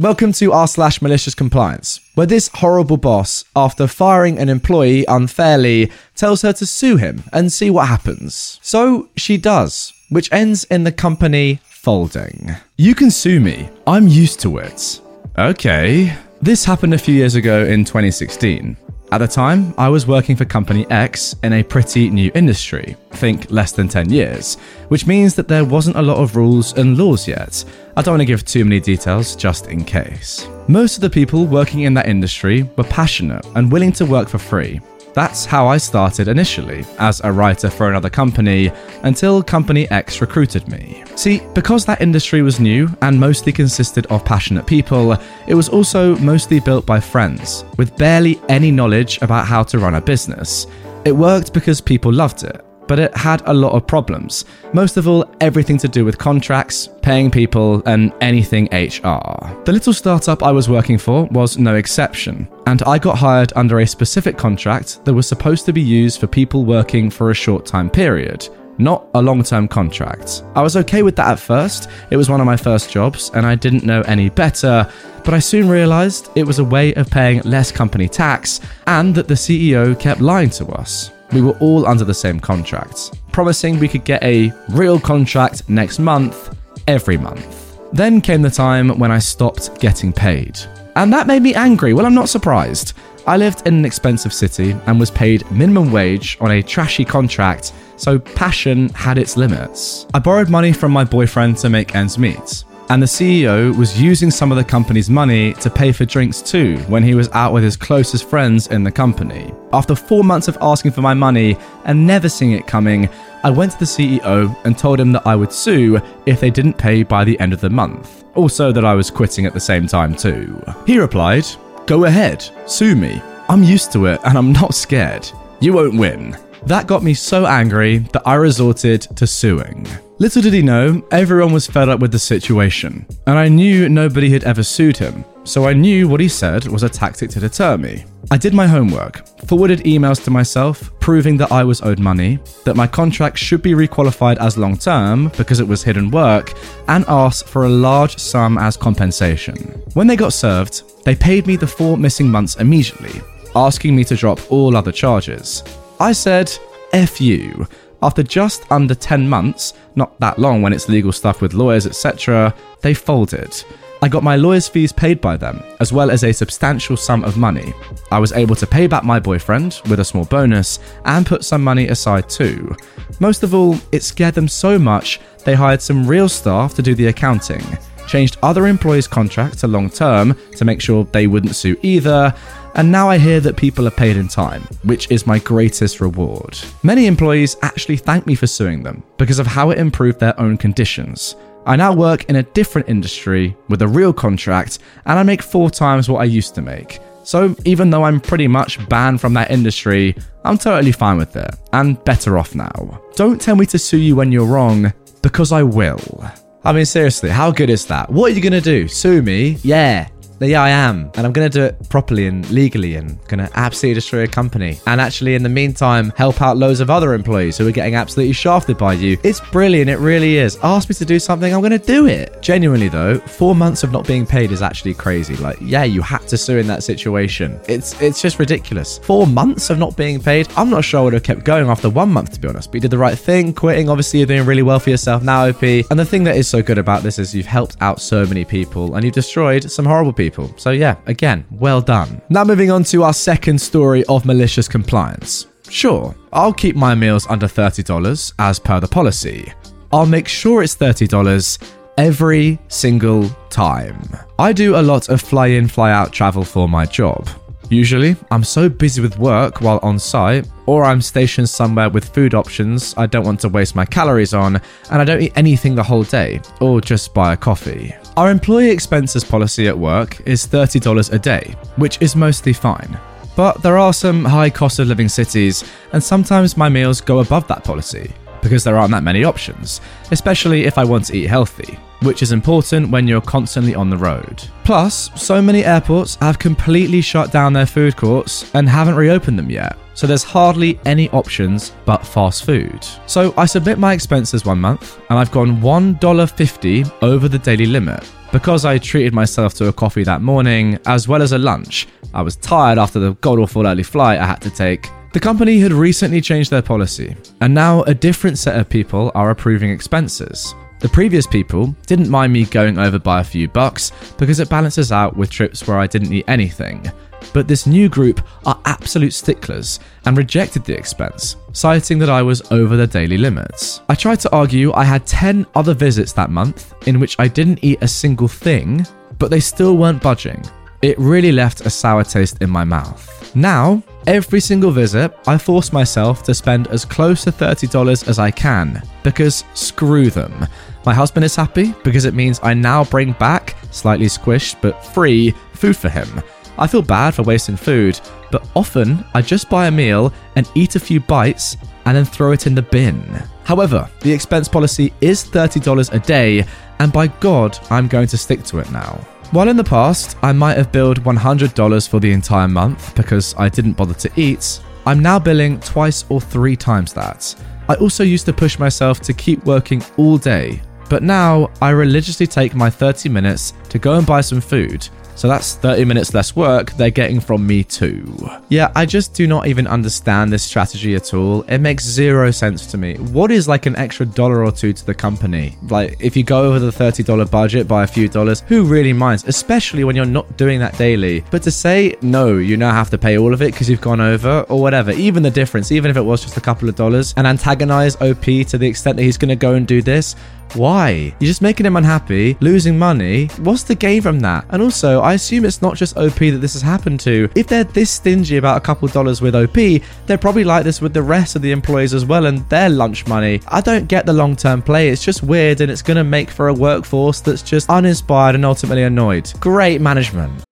Welcome to r slash malicious compliance, where this horrible boss, after firing an employee unfairly, tells her to sue him and see what happens. So she does, which ends in the company folding. You can sue me. I'm used to it. Okay. This happened a few years ago in 2016. At the time, I was working for Company X in a pretty new industry, think less than 10 years, which means that there wasn't a lot of rules and laws yet. I don't want to give too many details just in case. Most of the people working in that industry were passionate and willing to work for free. That's how I started initially, as a writer for another company, until Company X recruited me. See, because that industry was new and mostly consisted of passionate people, it was also mostly built by friends, with barely any knowledge about how to run a business. It worked because people loved it, but it had a lot of problems. Most of all, everything to do with contracts, paying people, and anything HR. The little startup I was working for was no exception, and I got hired under a specific contract that was supposed to be used for people working for a short time period. Not a long term contract. I was okay with that at first. It was one of my first jobs, and I didn't know any better, but I soon realised it was a way of paying less company tax and that the CEO kept lying to us. We were all under the same contract, promising we could get a real contract next month, every month. Then came the time when I stopped getting paid. And that made me angry. Well, I'm not surprised. I lived in an expensive city and was paid minimum wage on a trashy contract, so passion had its limits. I borrowed money from my boyfriend to make ends meet and the CEO was using some of the company's money to pay for drinks too when he was out with his closest friends in the company. After four months of asking for my money and never seeing it coming, I went to the CEO and told him that I would sue if they didn't pay by the end of the month. Also, that I was quitting at the same time too. He replied, Go ahead, sue me. I'm used to it and I'm not scared. You won't win. That got me so angry that I resorted to suing. Little did he know, everyone was fed up with the situation, and I knew nobody had ever sued him, so I knew what he said was a tactic to deter me. I did my homework, forwarded emails to myself proving that I was owed money, that my contract should be requalified as long term because it was hidden work, and asked for a large sum as compensation. When they got served, they paid me the four missing months immediately, asking me to drop all other charges. I said, F you. After just under 10 months, not that long when it's legal stuff with lawyers, etc., they folded. I got my lawyer's fees paid by them, as well as a substantial sum of money. I was able to pay back my boyfriend with a small bonus and put some money aside too. Most of all, it scared them so much they hired some real staff to do the accounting, changed other employees' contracts to long term to make sure they wouldn't sue either, and now I hear that people are paid in time, which is my greatest reward. Many employees actually thank me for suing them because of how it improved their own conditions. I now work in a different industry with a real contract, and I make four times what I used to make. So, even though I'm pretty much banned from that industry, I'm totally fine with it, and better off now. Don't tell me to sue you when you're wrong, because I will. I mean, seriously, how good is that? What are you gonna do? Sue me? Yeah, yeah, I am. And I'm going to do it properly and legally and going to absolutely destroy a company. And actually, in the meantime, help out loads of other employees who are getting absolutely shafted by you. It's brilliant. It really is. Ask me to do something, I'm going to do it. Genuinely, though, four months of not being paid is actually crazy. Like, yeah, you had to sue in that situation. It's it's just ridiculous. Four months of not being paid. I'm not sure I would have kept going after one month, to be honest. But you did the right thing, quitting. Obviously, you're doing really well for yourself now, OP. And the thing that is so good about this is you've helped out so many people and you've destroyed some horrible people people. So, yeah, again, well done. Now, moving on to our second story of malicious compliance. Sure, I'll keep my meals under $30 as per the policy. I'll make sure it's $30 every single time. I do a lot of fly in, fly out travel for my job. Usually, I'm so busy with work while on site, or I'm stationed somewhere with food options I don't want to waste my calories on, and I don't eat anything the whole day, or just buy a coffee. Our employee expenses policy at work is $30 a day, which is mostly fine. But there are some high cost of living cities, and sometimes my meals go above that policy because there aren't that many options, especially if I want to eat healthy, which is important when you're constantly on the road. Plus, so many airports have completely shut down their food courts and haven't reopened them yet, so there's hardly any options but fast food. So I submit my expenses one month, and I've gone $1.50 over the daily limit. Because I treated myself to a coffee that morning, as well as a lunch, I was tired after the god awful early flight I had to take. The company had recently changed their policy, and now a different set of people are approving expenses. The previous people didn't mind me going over by a few bucks because it balances out with trips where I didn't eat anything. But this new group are absolute sticklers and rejected the expense, citing that I was over the daily limits. I tried to argue I had 10 other visits that month in which I didn't eat a single thing, but they still weren't budging. It really left a sour taste in my mouth. Now, every single visit, I force myself to spend as close to $30 as I can because screw them. My husband is happy because it means I now bring back, slightly squished but free, food for him. I feel bad for wasting food, but often I just buy a meal and eat a few bites and then throw it in the bin. However, the expense policy is $30 a day, and by God, I'm going to stick to it now. While in the past, I might have billed $100 for the entire month because I didn't bother to eat, I'm now billing twice or three times that. I also used to push myself to keep working all day, but now I religiously take my 30 minutes to go and buy some food so that's 30 minutes less work they're getting from me too. Yeah, I just do not even understand this strategy at all. It makes zero sense to me. What is like an extra dollar or two to the company? Like, if you go over the $30 budget by a few dollars, who really minds? Especially when you're not doing that daily. But to say, no, you now have to pay all of it because you've gone over or whatever, even the difference, even if it was just a couple of dollars, and antagonize OP to the extent that he's going to go and do this, why? You're just making him unhappy, losing money. What's the gain from that? And also, I assume it's not just OP that this has happened to. If they're this stingy about a couple dollars with OP, they're probably like this with the rest of the employees as well and their lunch money. I don't get the long term play. It's just weird and it's going to make for a workforce that's just uninspired and ultimately annoyed. Great management.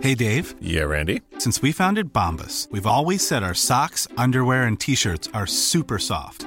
Hey, Dave. Yeah, Randy. Since we founded Bombas, we've always said our socks, underwear, and t shirts are super soft.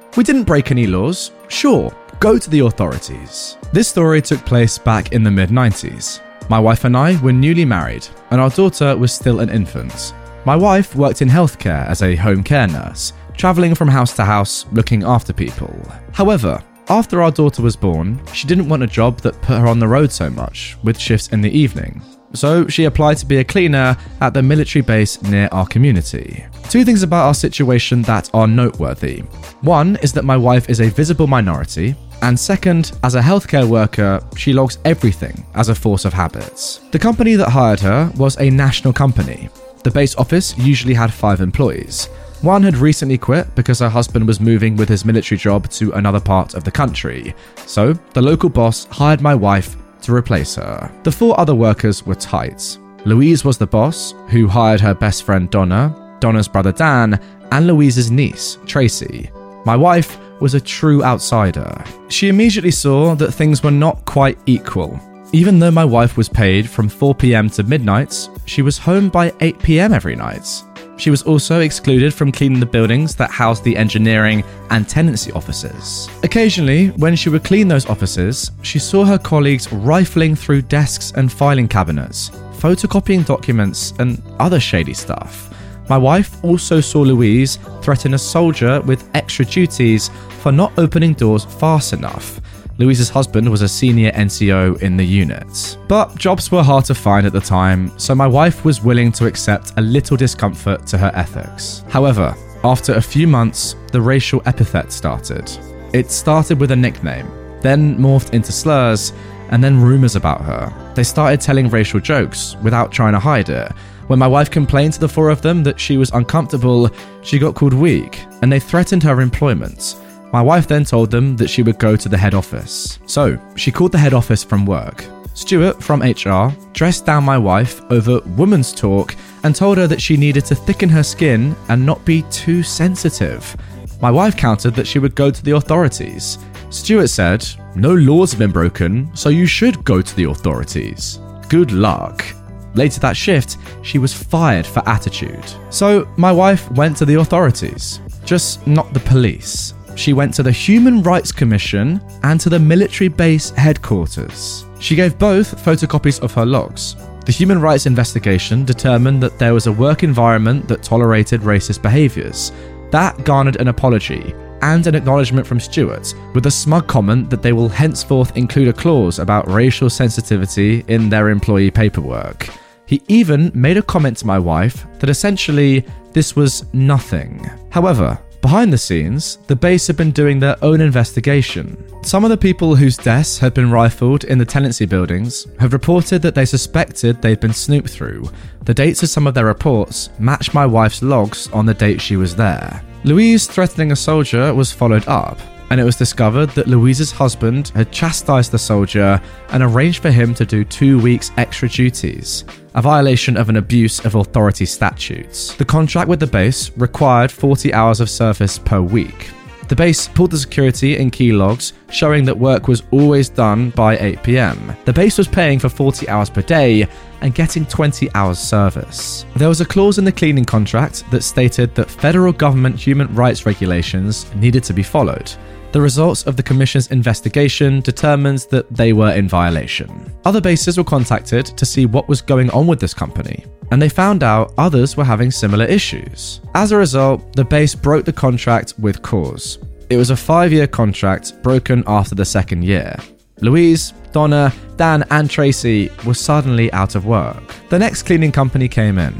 We didn't break any laws, sure, go to the authorities. This story took place back in the mid 90s. My wife and I were newly married, and our daughter was still an infant. My wife worked in healthcare as a home care nurse, travelling from house to house looking after people. However, after our daughter was born, she didn't want a job that put her on the road so much, with shifts in the evening. So she applied to be a cleaner at the military base near our community. Two things about our situation that are noteworthy. One is that my wife is a visible minority, and second, as a healthcare worker, she logs everything as a force of habits. The company that hired her was a national company. The base office usually had five employees. One had recently quit because her husband was moving with his military job to another part of the country. So, the local boss hired my wife to replace her. The four other workers were tight. Louise was the boss, who hired her best friend Donna, Donna's brother Dan, and Louise's niece, Tracy. My wife was a true outsider. She immediately saw that things were not quite equal. Even though my wife was paid from 4 pm to midnight, she was home by 8 pm every night. She was also excluded from cleaning the buildings that housed the engineering and tenancy offices. Occasionally, when she would clean those offices, she saw her colleagues rifling through desks and filing cabinets, photocopying documents, and other shady stuff. My wife also saw Louise threaten a soldier with extra duties for not opening doors fast enough. Louise's husband was a senior NCO in the unit. But jobs were hard to find at the time, so my wife was willing to accept a little discomfort to her ethics. However, after a few months, the racial epithet started. It started with a nickname, then morphed into slurs, and then rumours about her. They started telling racial jokes without trying to hide it. When my wife complained to the four of them that she was uncomfortable, she got called weak, and they threatened her employment. My wife then told them that she would go to the head office. So, she called the head office from work. Stuart from HR dressed down my wife over woman's talk and told her that she needed to thicken her skin and not be too sensitive. My wife countered that she would go to the authorities. Stuart said, No laws have been broken, so you should go to the authorities. Good luck. Later that shift, she was fired for attitude. So my wife went to the authorities, just not the police. She went to the Human Rights Commission and to the military base headquarters. She gave both photocopies of her logs. The Human Rights investigation determined that there was a work environment that tolerated racist behaviours. That garnered an apology and an acknowledgement from Stuart, with a smug comment that they will henceforth include a clause about racial sensitivity in their employee paperwork. He even made a comment to my wife that essentially this was nothing. However, Behind the scenes, the base had been doing their own investigation. Some of the people whose desks had been rifled in the tenancy buildings have reported that they suspected they'd been snooped through. The dates of some of their reports match my wife's logs on the date she was there. Louise threatening a soldier was followed up, and it was discovered that Louise's husband had chastised the soldier and arranged for him to do two weeks extra duties, a violation of an abuse of authority statutes. The contract with the base required 40 hours of service per week. The base pulled the security in key logs, showing that work was always done by 8 pm. The base was paying for 40 hours per day and getting 20 hours service. There was a clause in the cleaning contract that stated that federal government human rights regulations needed to be followed. The results of the Commission's investigation determines that they were in violation. Other bases were contacted to see what was going on with this company, and they found out others were having similar issues. As a result, the base broke the contract with cause. It was a five year contract broken after the second year. Louise, Donna, Dan, and Tracy were suddenly out of work. The next cleaning company came in.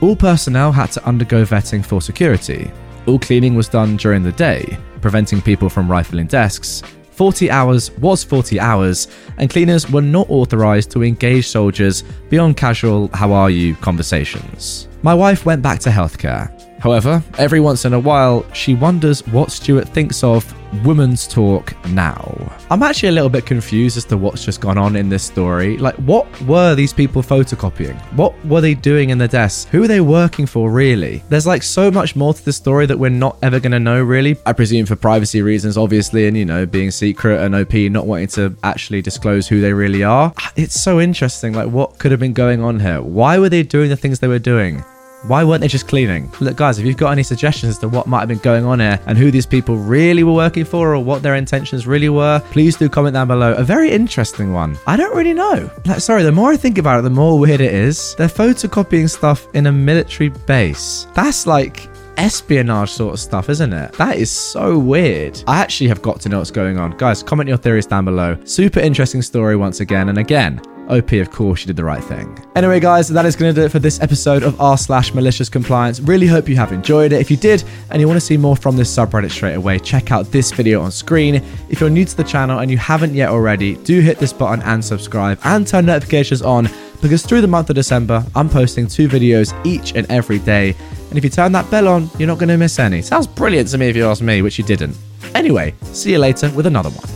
All personnel had to undergo vetting for security. All cleaning was done during the day, preventing people from rifling desks. 40 hours was 40 hours, and cleaners were not authorized to engage soldiers beyond casual how are you conversations. My wife went back to healthcare. However, every once in a while, she wonders what Stuart thinks of women's talk now. I'm actually a little bit confused as to what's just gone on in this story. Like, what were these people photocopying? What were they doing in the desks? Who are they working for, really? There's like so much more to the story that we're not ever going to know, really. I presume for privacy reasons, obviously, and you know, being secret and OP not wanting to actually disclose who they really are. Ah, it's so interesting. Like, what could have been going on here? Why were they doing the things they were doing? Why weren't they just cleaning? Look, guys, if you've got any suggestions as to what might have been going on here and who these people really were working for or what their intentions really were, please do comment down below. A very interesting one. I don't really know. Like, sorry, the more I think about it, the more weird it is. They're photocopying stuff in a military base. That's like espionage sort of stuff, isn't it? That is so weird. I actually have got to know what's going on. Guys, comment your theories down below. Super interesting story once again. And again, OP, of course, you did the right thing. Anyway, guys, that is going to do it for this episode of r slash malicious compliance. Really hope you have enjoyed it. If you did and you want to see more from this subreddit straight away, check out this video on screen. If you're new to the channel and you haven't yet already, do hit this button and subscribe and turn notifications on because through the month of December, I'm posting two videos each and every day. And if you turn that bell on, you're not going to miss any. Sounds brilliant to me if you ask me, which you didn't. Anyway, see you later with another one.